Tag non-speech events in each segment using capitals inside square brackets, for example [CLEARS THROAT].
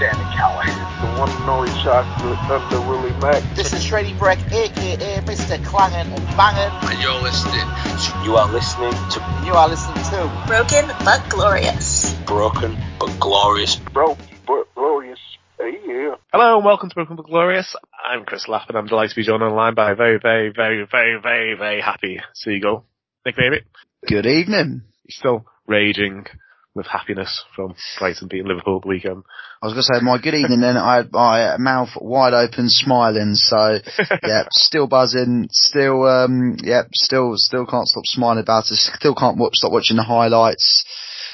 Sami Callihan. The one and only chocolate Thunder Willie Mack. This is Shreddy Breck, aka Mr. Clangin' and Bangin'. And you're listening to. You are listening to. You are listening to. Broken but glorious. Broken but glorious. Broken but glorious. Yeah. Hello and welcome to Broken but Glorious. I'm Chris Lapp and I'm delighted to be joined online by a very, very, very, very, very, very happy Seagull. Nick Baby. Good evening. He's still raging with happiness from Brighton beating Liverpool at the weekend. I was going to say my good evening then I had my mouth wide open smiling so [LAUGHS] yeah still buzzing still um yeah still still can't stop smiling about it still can't stop watching the highlights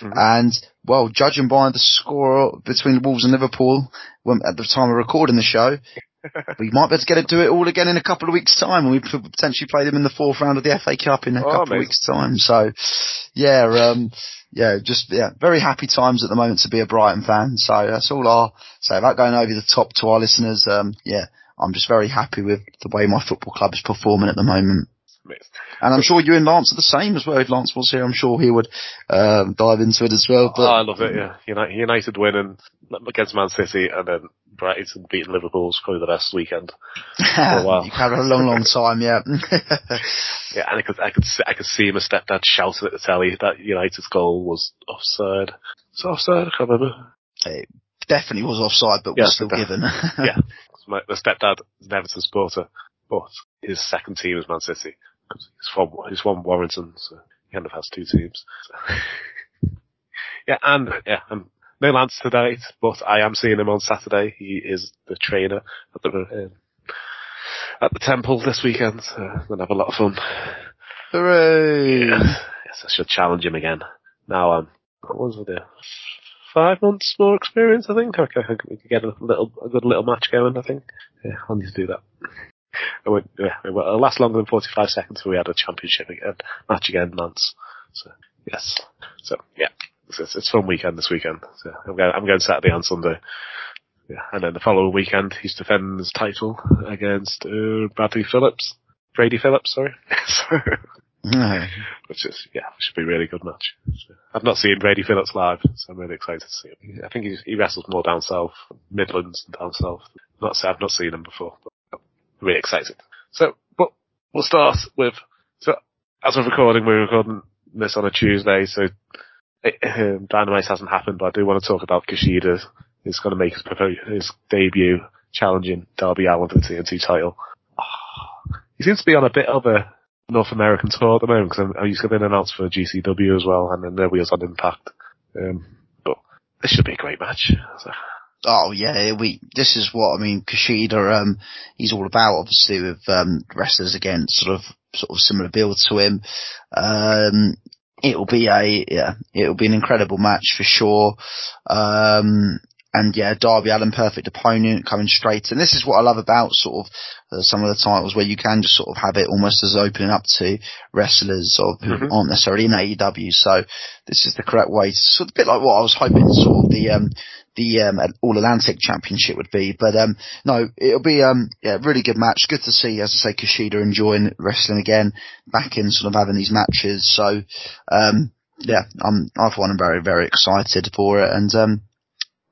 mm-hmm. and well judging by the score between Wolves and Liverpool when, at the time of recording the show [LAUGHS] we might be able to get to do it all again in a couple of weeks' time, and we could potentially play them in the fourth round of the FA Cup in a oh, couple of weeks' time. So, yeah, um, yeah, just yeah, very happy times at the moment to be a Brighton fan. So that's all I'll say about going over the top to our listeners. Um, yeah, I'm just very happy with the way my football club is performing at the moment. And I'm sure you and Lance are the same as well. If Lance was here, I'm sure he would um, dive into it as well. But oh, I love it. Yeah, United, United winning against Man City and then Brighton beating Liverpool is probably the best weekend for a [LAUGHS] while. You've had a long, long time, yeah. [LAUGHS] yeah, and I could, I could, I could see my stepdad shouting at the telly that United's goal was offside. It's offside. I can't remember. It definitely was offside, but yeah, was still given. [LAUGHS] yeah, my, my stepdad is an Everton supporter, but his second team is Man City. He's from, he's from Warrington, so he kind of has two teams. Yeah, and yeah, I'm no Lance tonight, but I am seeing him on Saturday. He is the trainer at the um, at the temple this weekend. So I'm gonna have a lot of fun. Hooray! Yeah. Yes, I should challenge him again. Now I'm what was it? Five months more experience, I think. I think we could get a little, a good little match going. I think. Yeah, I'll need to do that. It yeah, it won't last longer than 45 seconds we had a championship again, match again, Lance. So, yes. So, yeah. It's, it's, fun weekend this weekend. So I'm going, I'm going Saturday and Sunday. Yeah, and then the following weekend he's defending his title against uh, Bradley Phillips, Brady Phillips, sorry. [LAUGHS] no. Which is yeah, should be a really good match. So, I've not seen Brady Phillips live, so I'm really excited to see him. I think he wrestles more down south, Midlands and down south. Not I've not seen him before, but I'm really excited. So, but we'll start with so as we're recording, we're recording this on a Tuesday, so um, Dynamite hasn't happened, but I do want to talk about Kushida. He's going to make his, his debut challenging Darby Allin for the TNT title. [SIGHS] He seems to be on a bit of a North American tour at the moment because he's been announced for GCW as well, and then there we on Impact. Um, but this should be a great match. So. Oh yeah, we. This is what I mean. Kushida, um, he's all about obviously with um, wrestlers against sort of sort of similar build to him. Um, it'll be a yeah, it'll be an incredible match for sure. Um, and yeah, Darby Allin, perfect opponent, coming straight. And this is what I love about sort of uh, some of the titles where you can just sort of have it almost as opening up to wrestlers or who mm-hmm. aren't necessarily in AEW. So this is the correct way. To, sort of a bit like what I was hoping sort of the um, the um, All Atlantic Championship would be. But um, no, it'll be um, yeah, really good match. Good to see, as I say, Kushida enjoying wrestling again, back in sort of having these matches. So um, yeah, I'm I for one very very excited for it, and um,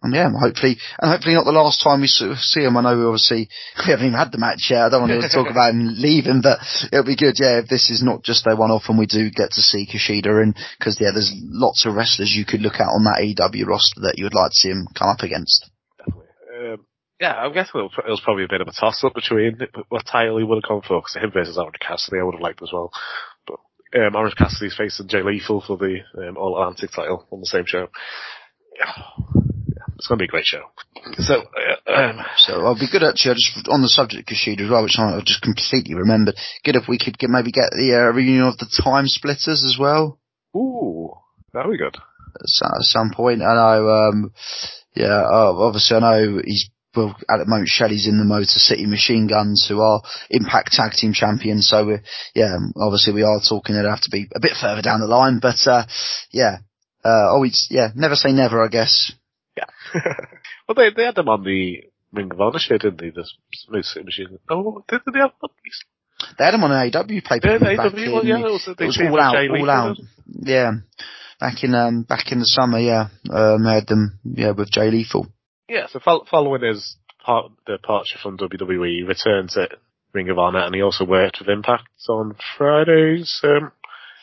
and yeah, hopefully, and hopefully not the last time we see him. I know we obviously we haven't even had the match yet. I don't want to talk about him [LAUGHS] leaving, but it'll be good. Yeah, if this is not just a one-off, and we do get to see Kushida, and because yeah, there's lots of wrestlers you could look at on that AEW roster that you would like to see him come up against. Um, yeah, I'm guessing it was probably a bit of a toss-up between what title he would have gone for, because him versus Orange Cassidy I would have liked as well. But um, Orange Cassidy's facing Jay Lethal for the um, All Atlantic title on the same show. [SIGHS] It's going to be a great show. So, uh, um, so I'll be good actually. I Just on the subject of Kushida as well, which I just completely remembered. Good if we could get, maybe get the uh, reunion of the Time Splitters as well. Ooh, that'd be good. at some point, I know. Um, yeah, uh, obviously I know he's well, at the moment, Shelley's in the Motor City Machine Guns, who are Impact Tag Team Champions. So, we, yeah, obviously we are talking it'll have to be a bit further down the line, but, uh, yeah, uh, always, yeah, never say never, I guess. Yeah. well, they they had them on the Ring of Honor show, didn't they? The Smooth Suit Machine. Oh, did they have them? They had them on an AW pay per Yeah, view AW, in, well, yeah, it was- it was all out, all out. Yeah, back in um back in the summer, yeah, um, I had them, yeah, with Jay Lethal. Yeah, so fol- following his part, departure from WWE, he returned to Ring of Honor, and he also worked with Impact on Friday's um,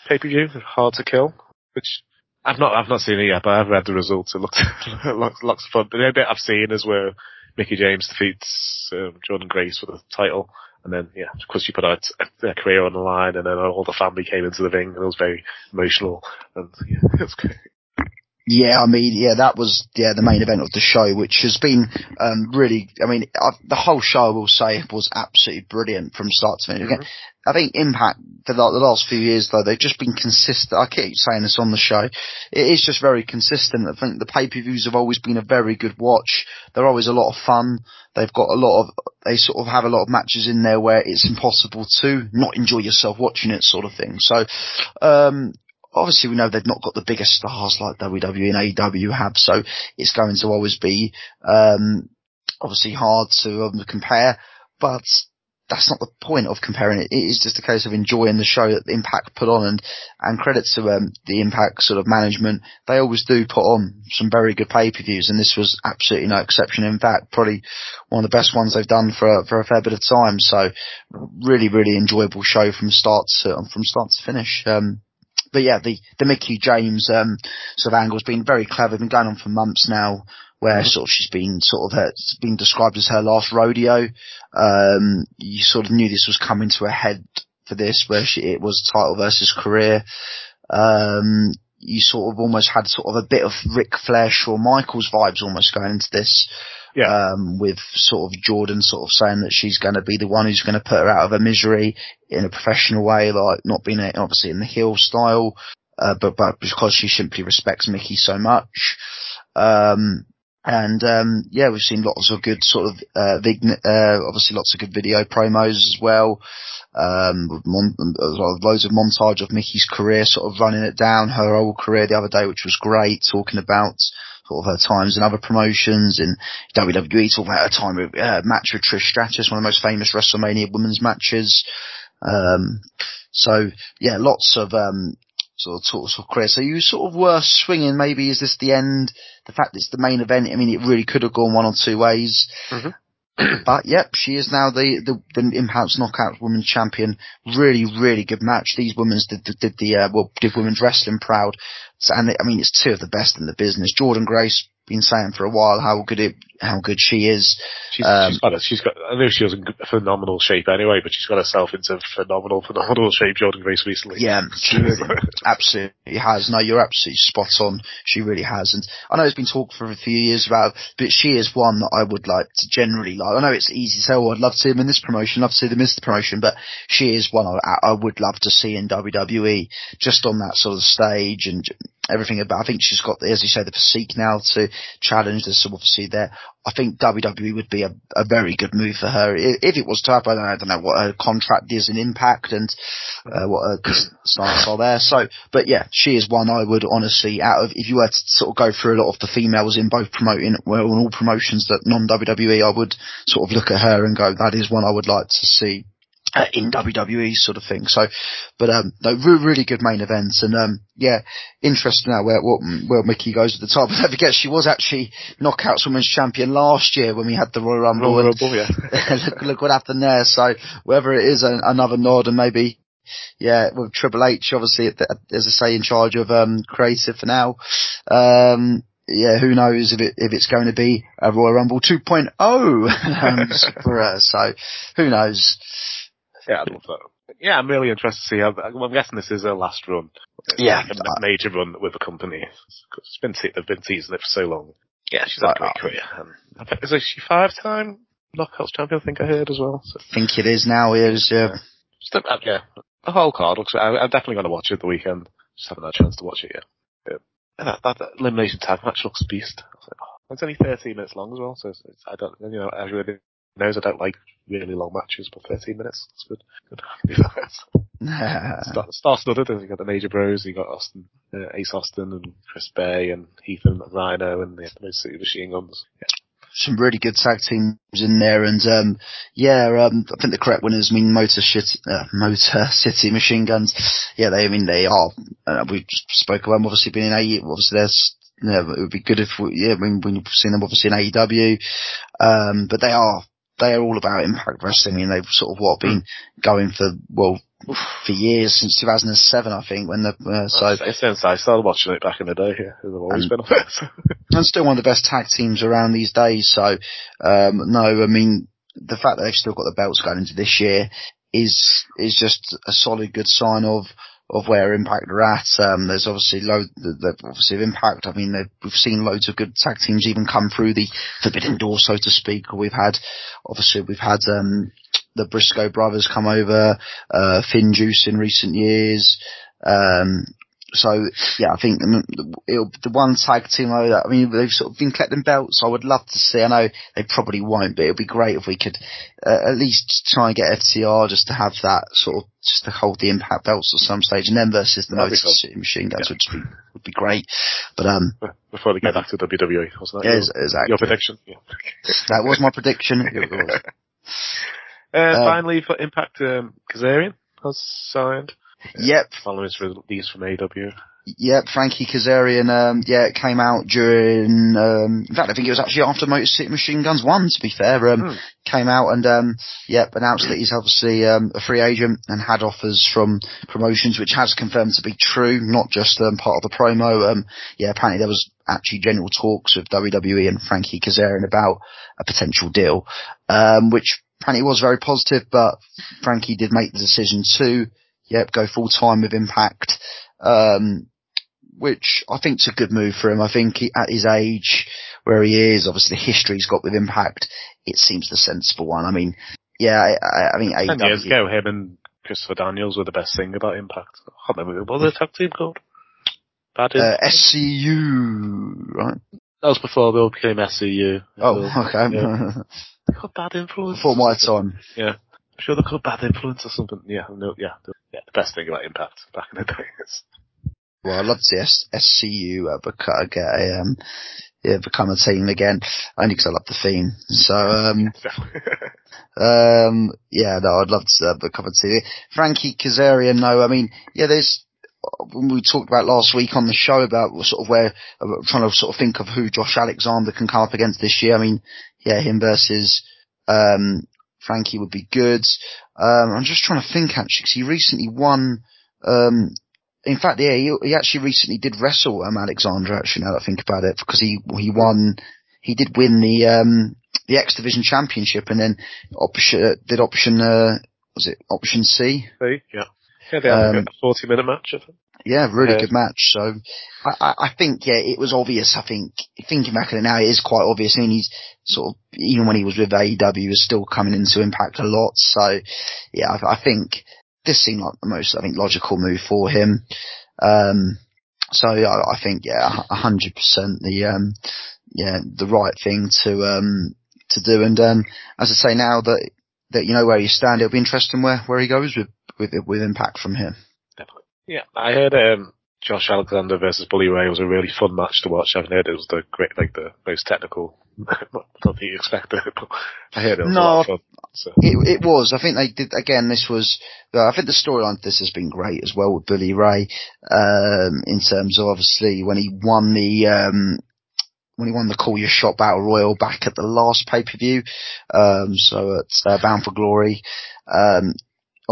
pay per view, Hard to Kill, which I've not I've not seen it yet, but I've read the results. It looks lots, lots of fun. The only bit I've seen is where Mickie James defeats um, Jordynne Grace for the title. And then, yeah, of course, she put out their career on the line, and then all the family came into the ring, and it was very emotional. And yeah, [LAUGHS] it was great. Yeah, I mean, yeah, that was yeah the main event of the show, which has been um, really. I mean, i the whole show, I will say, was absolutely brilliant from start to finish. Again, I think Impact for the, the last few years, though, they've just been consistent. I keep saying this on the show. It is just very consistent. I think the pay per views have always been a very good watch. They're always a lot of fun. They've got a lot of. They sort of have a lot of matches in there where it's impossible to not enjoy yourself watching it, sort of thing. So. um obviously we know they've not got the biggest stars like WWE and AEW have, so it's going to always be um, obviously hard to um, compare, but that's not the point of comparing it. It is just a case of enjoying the show that Impact put on, and and credit to um, the Impact sort of management. They always do put on some very good pay per views, and this was absolutely no exception. In fact, probably one of the best ones they've done for for a fair bit of time. So, really, really enjoyable show from start to from start to finish. Um, but yeah, the the Mickie James um, sort of angle's been very clever. Been going on for months now, where Mm-hmm. sort of she's been sort of it's been described as her last rodeo. Um, you sort of knew this was coming to a head for this, where she, it was title versus career. Um, you sort of almost had sort of a bit of Ric Flair, Shawn Michaels vibes almost going into this. Yeah. Um, with sort of Jordynne sort of saying that she's going to be the one who's going to put her out of her misery in a professional way, like not being a, obviously in the heel style, uh, but, but because she simply respects Mickie so much. Um, and, um, yeah, we've seen lots of good sort of, uh, vign- uh, obviously lots of good video promos as well. Um, mon- well, loads of montage of Mickie's career, sort of running it down, her whole career the other day, which was great, talking about of her times in other promotions in WWE, talking about her time with, uh, match with Trish Stratus, one of the most famous WrestleMania women's matches. Um, so yeah, lots of, um, sort of talks of career. So you sort of were swinging, maybe is this the end? The fact it's the main event, I mean, it really could have gone one or two ways. Mhm. [CLEARS THROAT] but yep, she is now the, the, the Impact Knockout Women's Champion. Really, really good match. These women's did, did, did the, uh, well, did women's wrestling proud. So, and I mean, it's two of the best in the business. Jordynne Grace, been saying for a while how good it, how good she is. She's, Um, she's got, a, she's got. I know she was in g- phenomenal shape anyway, but she's got herself into phenomenal, phenomenal shape. Jordynne Grace recently. Yeah, she really [LAUGHS] absolutely has. No, you're absolutely spot on. She really has. And I know it's been talked for a few years about, but she is one that I would like to generally like. I know it's easy to say, oh, I'd love to see them in this promotion, love to see them in this promotion, but she is one I, I would love to see in WWE just on that sort of stage and everything about. I think she's got, as you say, the physique now to challenge. There's some obviously there. I think WWE would be a, a very good move for her if it was to. I don't, know, I don't know what her contract is in Impact and uh, what her stance are there. So, but yeah, she is one I would honestly out of if you were to sort of go through a lot of the females in both promoting well in all promotions that non WWE, I would sort of look at her and go, that is one I would like to see uh, in WWE sort of thing. So, but um, no, re- really good main events, and um, yeah, interesting now where what where Mickie goes at the top. But [LAUGHS] don't forget, she was actually Knockouts Women's Champion last year when we had the Royal Rumble. Royal Rumble, yeah. [LAUGHS] look, look what happened there. So whether it is another nod and maybe. Yeah, with Triple H, obviously, as I say, in charge of um, creative for now. Um, yeah, who knows if it if it's going to be a Royal Rumble 2.0 um, for her. So who knows? Yeah, I'd love that. Yeah, I'm really interested to see how. I'm guessing this is her last run. Yeah. like a ma- major run with the company. It's been te- they've been teasing it for so long. Yeah, she's had a great career. And I think, is she five time knockouts champion? I think I heard as well. So I think it is now. It is. Yeah. just, uh, yeah, the whole card looks. I, I'm definitely going to watch it the weekend. Just haven't had a chance to watch it yet. Yeah. And that, that, that elimination tag match looks beast. I was like, oh, it's only 13 minutes long as well, so it's, it's, I don't, you know, I really knows I don't like really long matches, but 13 minutes, that's good. Good. [LAUGHS] [LAUGHS] Star, star studded, you got the Major Bros, you got Austin, uh, Ace Austin and Chris Bey and Heath and Rhyno and the Motor City Machine Guns. Yeah. some really good tag teams in there, and um, yeah, um, I think the correct winners I mean Motor Shit, uh, Motor [LAUGHS] City Machine Guns. Yeah, they I mean they are. Uh, we spoke about them obviously being in AE. Obviously, there's yeah, it would be good if we, yeah, when we've seen them obviously in AEW, um, but they are they are all about Impact Wrestling. Mean, they've sort of what been going for well for years since 2007, I think. When the uh, so since I started watching it back in the day, yeah, they've always been on it. and still one of the best tag teams around these days. So um, no, I mean the fact that they've still got the belts going into this year is is just a solid good sign of of where Impact are at. Um, there's obviously load, the, the, obviously Impact. I mean, we've seen loads of good tag teams even come through the forbidden door, so to speak. We've had, obviously, we've had um, the Briscoe brothers come over, uh, FinJuice in recent years. Um, so yeah, I think it'll, the one tag team though I mean they've sort of been collecting belts. I would love to see. I know they probably won't, but it'd be great if we could uh, at least try and get FTR just to have that sort of just to hold the Impact belts at some stage, and then versus the Motor City Machine Guns yeah. would be would be great. But um, before they get back to WWE, wasn't that yeah, your, exactly. your prediction? Yeah. that was my prediction. [LAUGHS] uh, um, finally, for Impact, um, Kazarian has signed. Yep. Following his release from AW. Yep, Frankie Kazarian, um, yeah, it came out during, um, in fact, I think it was actually after Motor City Machine Guns 1, to be fair, um, hmm. came out and, um, yep, announced that he's obviously, um, a free agent and had offers from promotions, which has confirmed to be true, not just, um, part of the promo. Um, yeah, apparently there was actually general talks of WWE and Frankie Kazarian about a potential deal, um, which apparently was very positive, but Frankie did make the decision to, yep, go full time with Impact. Um, which I think is a good move for him. I think he, at his age, where he is, obviously the history he's got with Impact, it seems the sensible one. I mean, yeah, I, I mean, Ten AW, years ago, him and Christopher Daniels were the best thing about Impact. I can't remember what the tag team called. Bad uh, SCU, right? That was before they all became SCU. Oh, okay. Yeah. [LAUGHS] they got bad influence. Before my time. Yeah. I'm sure they got bad influence or something. Yeah, no, yeah, yeah. The best thing about Impact back in the [LAUGHS] days. Well, I'd love to see S- SCU uh, become, get a, um, yeah, become a team again, only because I love the theme. So, um, [LAUGHS] um, yeah, no, I'd love to uh, become a team. Frankie Kazarian, no, I mean, yeah, there's, when we talked about last week on the show about sort of where, uh, trying to sort of think of who Josh Alexander can come up against this year. I mean, yeah, him versus, um, Frankie would be good. Um, I'm just trying to think actually, because he recently won, um, in fact, yeah, he, he actually recently did wrestle um, Alexander. Actually, now that I think about it, because he he won, he did win the um the X Division Championship, and then option uh, did option uh was it option C? C, yeah, yeah, they had um, a forty minute match. I think. Yeah, really yeah. good match. So I, I, I think yeah, it was obvious. I think thinking back at it now, it is quite obvious. I mean, he's sort of even when he was with AEW, was still coming into Impact a lot. So yeah, I, I think this seemed like the most, I think, logical move for him. Um, so I, I think, yeah, hundred percent the, um, yeah, the right thing to, um, to do. And, um, as I say now that, that you know where you stand, it'll be interesting where, where he goes with, with, with impact from here. Definitely. Yeah. I heard, um, Josh Alexander versus Bully Ray was a really fun match to watch. I've heard it was the great, like the most technical. I don't think you expected it, but I heard it was no, a lot of fun. So. It, it was. I think they did again. This was. I think the storyline this has been great as well with Bully Ray. Um, in terms of obviously when he won the um, when he won the Call Your Shot Battle Royal back at the last pay per view. Um, so at uh, Bound for Glory. Um,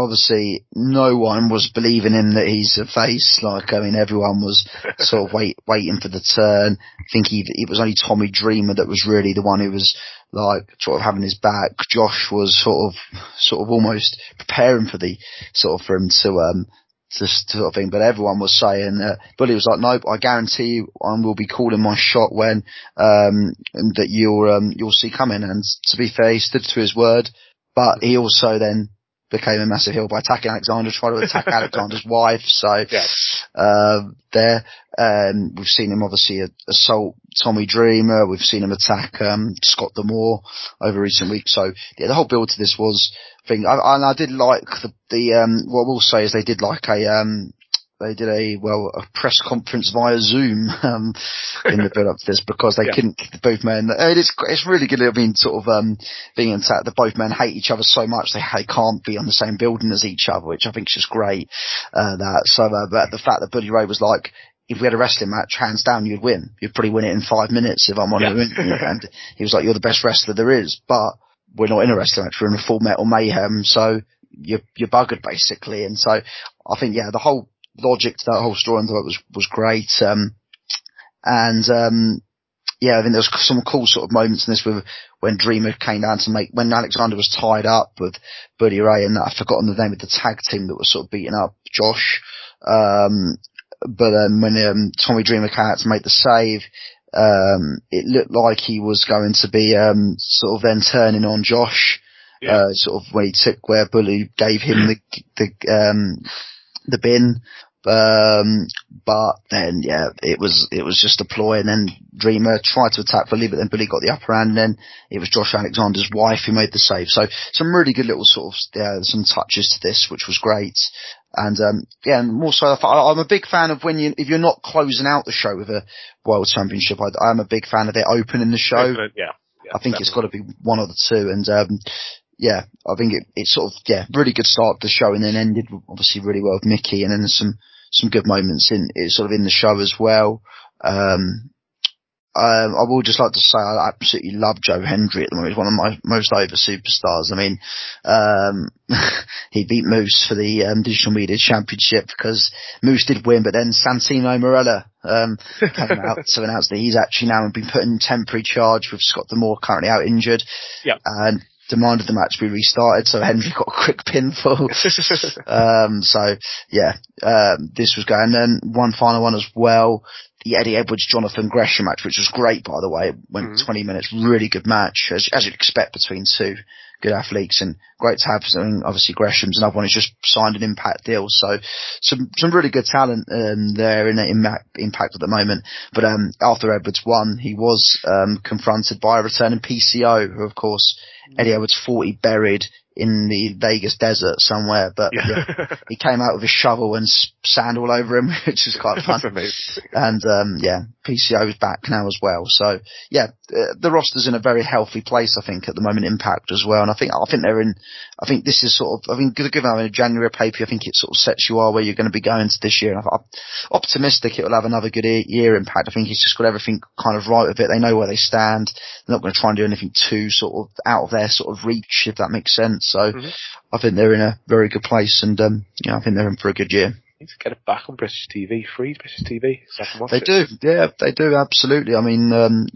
obviously no one was believing him that he's a face. Like, I mean, everyone was [LAUGHS] sort of wait, waiting for the turn. I think he, it was only Tommy Dreamer that was really the one who was like sort of having his back. Josh was sort of, sort of almost preparing for the, sort of for him to, um, to sort of thing, but everyone was saying, uh, Bully was like, nope, I guarantee you I will be calling my shot when, um, that you'll, um, you'll see coming. And to be fair, he stood to his word, but he also then became a massive heel by attacking Alexander, tried to attack [LAUGHS] Alexander's wife. So Yeah. uh, there, um, we've seen him obviously assault Tommy Dreamer. We've seen him attack um, Scott D'Amore over recent weeks. So yeah, the whole build to this was thing. I, and I did like the the um, what we'll say is they did like a um, they did a well a press conference via Zoom um, in the build up to this because they Yeah. couldn't the both men. I mean, it's it's really good. I mean, sort of um, being attacked that both men hate each other so much they, they can't be on the same building as each other, which I think is just great. Uh, that so, uh, but the fact that Bully Ray was like. If we had a wrestling match, hands down, you'd win. You'd probably win it in five minutes if I'm on Yeah. it. [LAUGHS] And he was like, "You're the best wrestler there is," but we're not in a wrestling match. We're in a full metal mayhem, so you're you're buggered basically. And so I think yeah, the whole logic to that whole story I thought was was great. Um, and um, yeah, I think there was some cool sort of moments in this with when Dreamer came down to make when Alexander was tied up with Bully Ray and I've forgotten the name of the tag team that was sort of beating up Josh. Um, but um, when um, Tommy Dreamer came out to make the save, um, it looked like he was going to be um, sort of then turning on Josh. Yeah. Uh, sort of when he took where Bully gave him the the um, the bin. Um, but then yeah, it was it was just a ploy, and then Dreamer tried to attack Bully, but then Bully got the upper hand, and then it was Josh Alexander's wife who made the save. So some really good little sort of yeah, some touches to this, which was great. And um, yeah, and more so, I'm a big fan of when you if you're not closing out the show with a world championship. I, I'm a big fan of it opening the show. yeah. yeah I think it's got to be one of the two. And um, yeah, I think it, it's sort of yeah, really good start to the show, and then ended obviously really well with Mickie, and then some some good moments in it sort of in the show as well. Um, um, I would just like to say I absolutely love Joe Hendry at the moment. He's one of my most over superstars. I mean, um, [LAUGHS] he beat Moose for the um, Digital Media Championship because Moose did win, but then Santino Marella um, [LAUGHS] came out to announce that he's actually now been put in temporary charge with Scott D'Amore currently out injured. Yeah. And demanded the match be restarted, so Hendry got a quick pinfall. [LAUGHS] um, so yeah, um, this was going. And then one final one as well. The Eddie Edwards Jonathan Gresham match, which was great by the way, it went Mhm. 20 minutes, really good match, as, as you'd expect between two good athletes and great to have something. Obviously Gresham's another one who's just signed an impact deal. So some, some really good talent, um, there in impact, impact at the moment. But, um, Arthur Edwards won. He was, um, confronted by a returning PCO who of course Eddie Edwards 40 buried in the Vegas desert somewhere, but yeah, Yeah. he came out with a shovel and sand all over him, [LAUGHS] which is quite fun. And um, yeah, PCO is back now as well. So yeah, uh, the roster's in a very healthy place, I think, at the moment. Impact as well, and I think I think they're in. I think this is sort of. I think given having a January paper, I think it sort of sets you are where you're going to be going to this year. And I'm optimistic it will have another good year, year. Impact. I think he's just got everything kind of right with it. They know where they stand. They're not going to try and do anything too sort of out of their sort of reach, if that makes sense. So Mhm. I think they're in a very good place, and um, yeah, I think they're in for a good year. Need to get it back on British TV, free British TV, so I can watch They it. do, yeah, they do absolutely. I mean, um,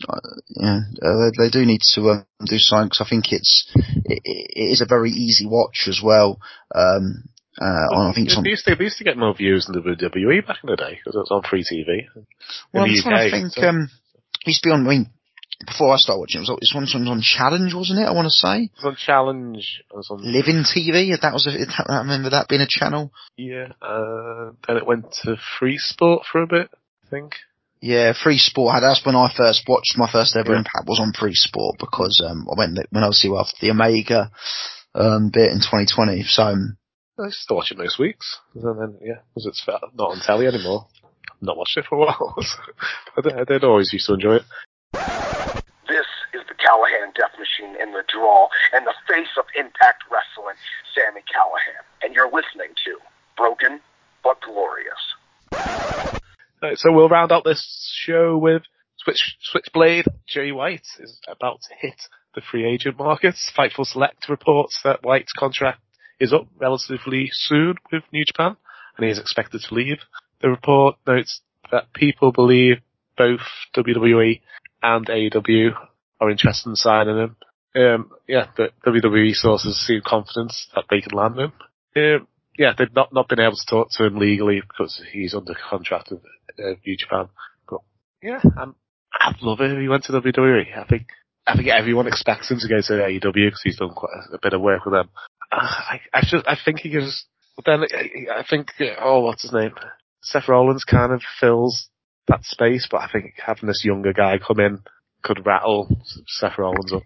yeah, uh, they, they do need to um, do something 'cause I think it's it, it is a very easy watch as well. Um, uh, on, I think. They used, to, they used to get more views than the WWE back in the day because it was on free TV. Well, I'm the trying UK, to think. so- Um, used to be on. I mean, before I started watching, it was this one was on Challenge, wasn't it? I want to say It was on Challenge. It was on Living TV. That was. A, that, I remember that being a channel. Yeah. Uh, then it went to Free Sport for a bit. I think. Yeah, Free Sport. That's when I first watched my first ever Yeah. Impact was on Free Sport because um, I went when I was after the Omega um, bit in 2020. So um, I used to watch it most weeks. And then yeah, because it's not on telly anymore. I've not watched it for a while. so [LAUGHS] I, did, I did always used to enjoy it. This is the Callihan Death Machine in the draw and the face of Impact Wrestling, Sami Callihan. And you're listening to Broken but Glorious. So we'll round out this show with Switch Switchblade. Jay White is about to hit the free agent markets. Fightful Select reports that White's contract is up relatively soon with New Japan, and he is expected to leave. The report notes that people believe both WWE and AEW are interested in signing him. Um, yeah, the WWE sources seem confident that they can land him. Um, yeah, they've not, not been able to talk to him legally because he's under contract with uh, New Japan. But yeah, I'm, I'd love it if he went to WWE. I think I think everyone expects him to go to AEW because he's done quite a, a bit of work with them. I, I just, I think he gives, but then I, I think, uh, oh, what's his name? Seth Rollins kind of fills that space, but I think having this younger guy come in could rattle Seth Rollins up.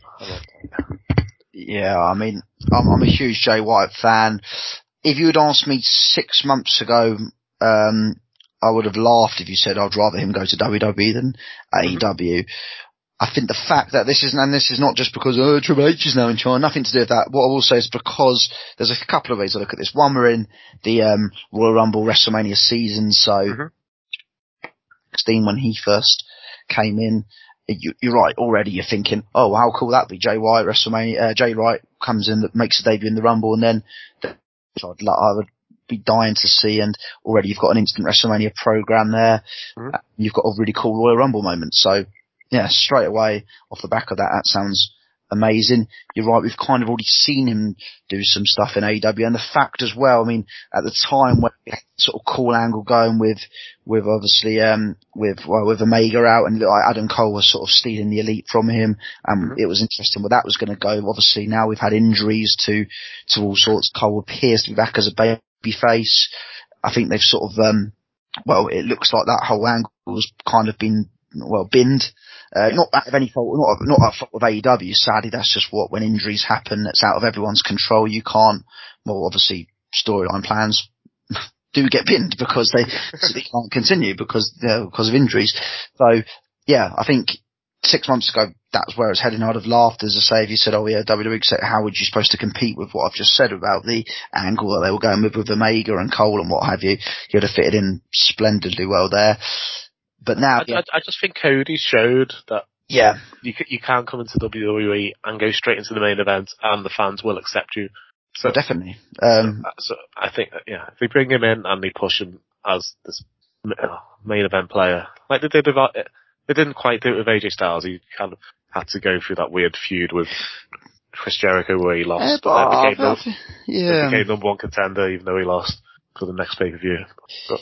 Yeah, I mean, I'm, I'm a huge Jay White fan. If you had asked me six months ago, um, I would have laughed if you said I'd rather him go to WWE than AEW. I think the fact that this is, and this is not just because, oh, Triple H is now in China, nothing to do with that. What I will say is because there's a couple of ways to look at this. One, we're in the, um, Royal Rumble WrestleMania season, so, Mhm. 16 when he first came in, you, you're right, already you're thinking, oh, how cool that'd be. Jay White, WrestleMania, uh, Jay White comes in, that makes a debut in the Rumble, and then, which I'd, lo- I would be dying to see, and already you've got an instant WrestleMania program there. Mhm. Uh, You've got a really cool Royal Rumble moment. So, yeah, straight away off the back of that, that sounds amazing. You're right, we've kind of already seen him do some stuff in AEW, and the fact as well, I mean, at the time when we had sort of cool angle going with, with obviously, um, with, well, with Omega out and like Adam Cole was sort of stealing the elite from him, and Mhm. it was interesting where that was going to go. Obviously now we've had injuries to, to all sorts. Cole appears to be back as a baby face. I think they've sort of, um, well, it looks like that whole angle has kind of been, well, binned. Uh, not out of any fault, not, not out of fault of AEW. Sadly, that's just what, when injuries happen, that's out of everyone's control. You can't, well, obviously storyline plans [LAUGHS] do get pinned because they, [LAUGHS] they can't continue because, uh, because of injuries. So, yeah, I think six months ago, that's where it's heading. I'd have laughed, as I say, if you said, oh yeah, WWE, said, how would you supposed to compete with what I've just said about the angle that they were going with with Omega and Cole and what have you? You'd have fitted in splendidly well there. But now, I, I, I just think Cody showed that yeah, you you can come into WWE and go straight into the main event, and the fans will accept you. So, definitely. Um, so I think yeah, if they bring him in and they push him as this uh, main event player, like they did with uh, they didn't quite do it with AJ Styles. He kind of had to go through that weird feud with Chris Jericho where he lost, eh, but but became, I- num- then yeah. became number one contender even though he lost for the next pay per view.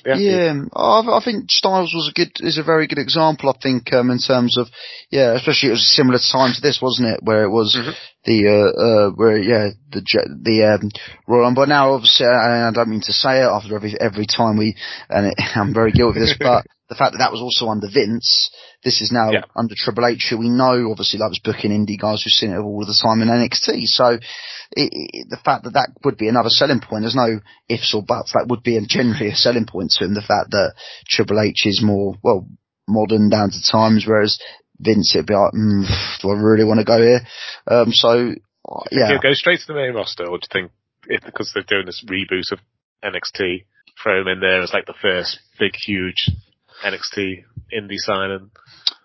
Yeah, Yeah, I, I think Styles was a good, is a very good example. I think um, in terms of, yeah, especially it was a similar time to this, wasn't it? Where it was Mhm. the, uh, uh, where yeah, the the um, Royal Rumble. Now, obviously, I, I don't mean to say it after every every time we, and it, [LAUGHS] I'm very guilty of this, but the fact that that was also under Vince, this is now Yeah. under Triple H, who we know obviously loves booking indie guys who've seen it all the time in NXT. So it, it, the fact that that would be another selling point, there's no ifs or buts. That would be generally a selling point to him. The fact that Triple H is more well modern, down to times, whereas Vince it'd be like, mm, do I really want to go here? Um, so yeah, He'll go straight to the main roster, or do you think if, because they're doing this reboot of NXT, throw him in there as like the first big, huge NXT indie signing?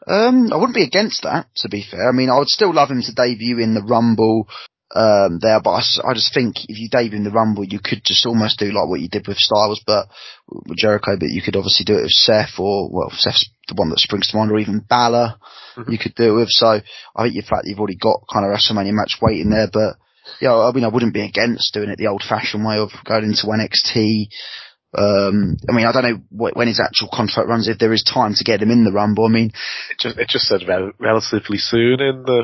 Um, I wouldn't be against that, to be fair. I mean, I would still love him to debut in the Rumble, um, there, but I just think if you debut in the Rumble, you could just almost do like what you did with Styles, but with Jericho, but you could obviously do it with Seth or, well, Seth's the one that springs to mind, or even Balor, Mhm. you could do it with. So I think the fact that you've already got kind of WrestleMania match waiting there, but yeah, I mean, I wouldn't be against doing it the old fashioned way of going into NXT, um, I mean, I don't know wh- when his actual contract runs, if there is time to get him in the Rumble. I mean, It just it just said rel- relatively soon in the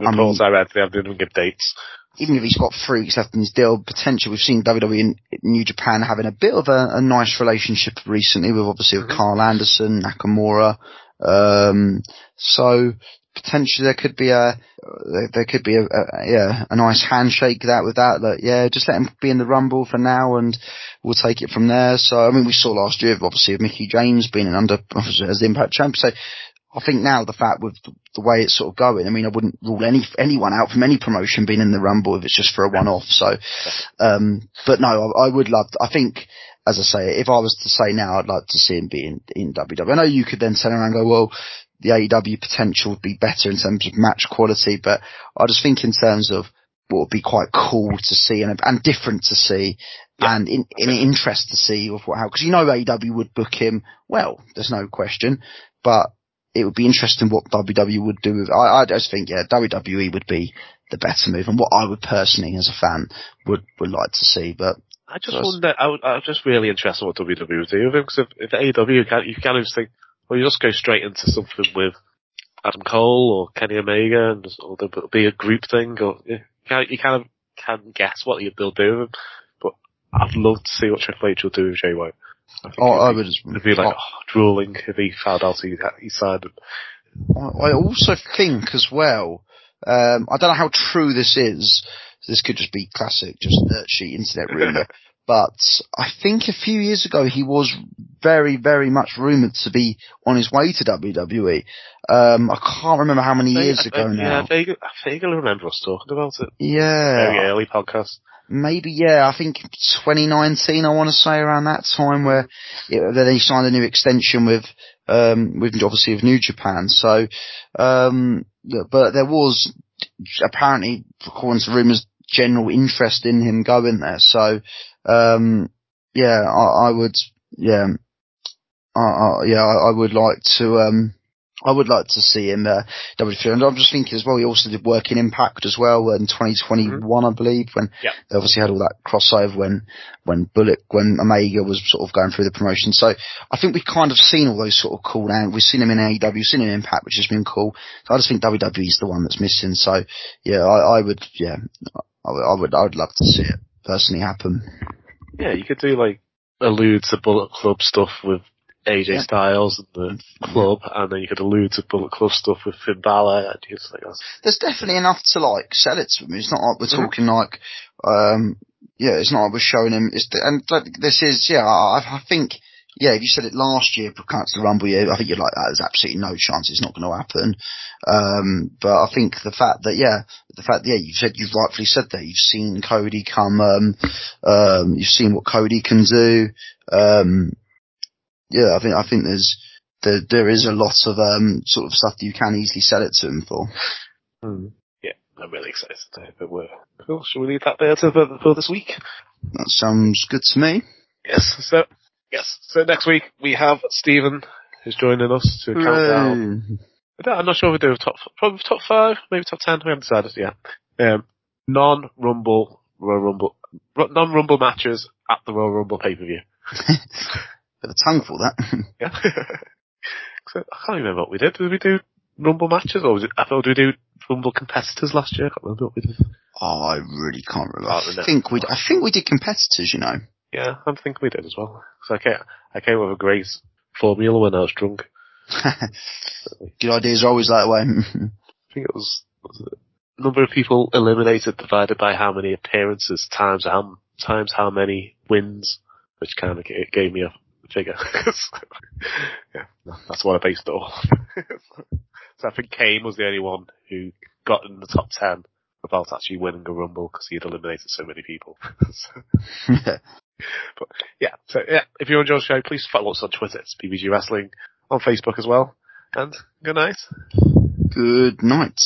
I reports mean- I, read. They didn't even give dates. even if he's got three weeks left in his deal, potential. We've seen WWE and New Japan having a bit of a, a nice relationship recently with obviously with Mhm. Karl Anderson, Nakamura. Um, so potentially there could be a there, could be a, a yeah a nice handshake that with that. That yeah, just let him be in the Rumble for now, and we'll take it from there. So I mean, we saw last year obviously with Mickie James being an under as the Impact champ. So I think now the fact with the, way it's sort of going, I mean, I wouldn't rule any anyone out from any promotion being in the Rumble if it's just for a one-off. So, um, but no, I, I would love. I think, as I say, if I was to say now, I'd like to see him be in, in WWE. I know you could then turn around and go, well, the AEW potential would be better in terms of match quality, but I just think in terms of what would be quite cool to see and and different to see. Yeah. And in, in interest to see of what how because you know AEW would book him well, there's no question, but it would be interesting what WWE would do with. I, I just think yeah, WWE would be the better move, and what I would personally, as a fan, would would like to see. But I just Yes. wonder. I would, I'm just really interested what WWE would do with him because if, if AEW, you can you just think, well, you just go straight into something with Adam Cole or Kenny Omega, and just, or there'll be a group thing, or you kind of, you kind of can guess what they'll do with him, but I'd love to see what Triple H will do with Jay White. I Oh, I would. be, it'd be like oh, drooling if he found out he, he signed him. I I also think as well, um, I don't know how true this is. This could just be classic, just dirt sheet internet rumor. [LAUGHS] but I think a few years ago he was very, very much rumored to be on his way to WWE. Um, I can't remember how many years I- ago I, now. Yeah, I vaguely, I vaguely remember us talking about it. Yeah. Very early podcast. Maybe, yeah, I think 2019, I want to say around that time where it, then he signed a new extension with, um, with obviously with New Japan. So, um, but there was apparently, according to rumours, general interest in him going there. So, um, yeah, I, I would, yeah, I, I, yeah, I, I would like to, um, I would like to see him uh, WWE. And I'm just thinking as well, he also did work in Impact as well in 2021, I believe, when Yeah. they obviously had all that crossover when when Bullet when Omega was sort of going through the promotion. So I think we've kind of seen all those sort of cool down. We've seen him in AEW, seen him in Impact, which has been cool. So I just think WWE is the one that's missing. So yeah, I, I would yeah, I would, I would I would love to see it personally happen. Yeah, you could do like allude to Bullet Club stuff with AJ Yeah. Styles and the club, and then you could allude to Bullet Club stuff with Finn Balor. And just like that's, There's definitely enough to like sell it to him. It's not like we're talking like um yeah, it's not like we're showing him. It's the, and like, this is yeah, I, I think. Yeah, if you said it last year, perhaps the Rumble year, I think you'd like that. There's absolutely no chance it's not going to happen. Um, but I think the fact that, yeah, the fact, yeah, you've said, you've rightfully said that. You've seen Cody come, um, um, you've seen what Cody can do. Um, yeah, I think, I think there's, there, there is a lot of, um, sort of stuff that you can easily sell it to him for. yeah, I'm really excited to have it. We're, cool. Shall we leave that there to, for, for this week? That sounds good to me. Yes. So yes. So next week we have Stephen who's joining us to count down. Hooray. I don't- I'm not sure if we do a top, probably top five, maybe top ten. We haven't decided yet. Um, non-Rumble Royal Rumble, non-Rumble matches at the Royal Rumble pay-per-view. [LAUGHS] Bit of tongue for that. [LAUGHS] Yeah. so, I can't remember what we did. Did we do Rumble matches or was it, I thought we do Rumble competitors last year? I can't remember what we did. oh, I really can't remember. I think we, I think we did competitors, you know. Yeah, I think we did as well. So I came, I came with a great formula when I was drunk. [LAUGHS] Good ideas are always that way. [LAUGHS] I think it was, was it number of people eliminated divided by how many appearances times how times how many wins, which kind of gave me a figure. [LAUGHS] yeah, that's what I based it off. so I think Kane was the only one who got in the top ten without actually winning a rumble because he had eliminated so many people. So- but yeah, so yeah, if you enjoy the show, please follow us on Twitter. It's BBG Wrestling on Facebook as well. And good night. Good night.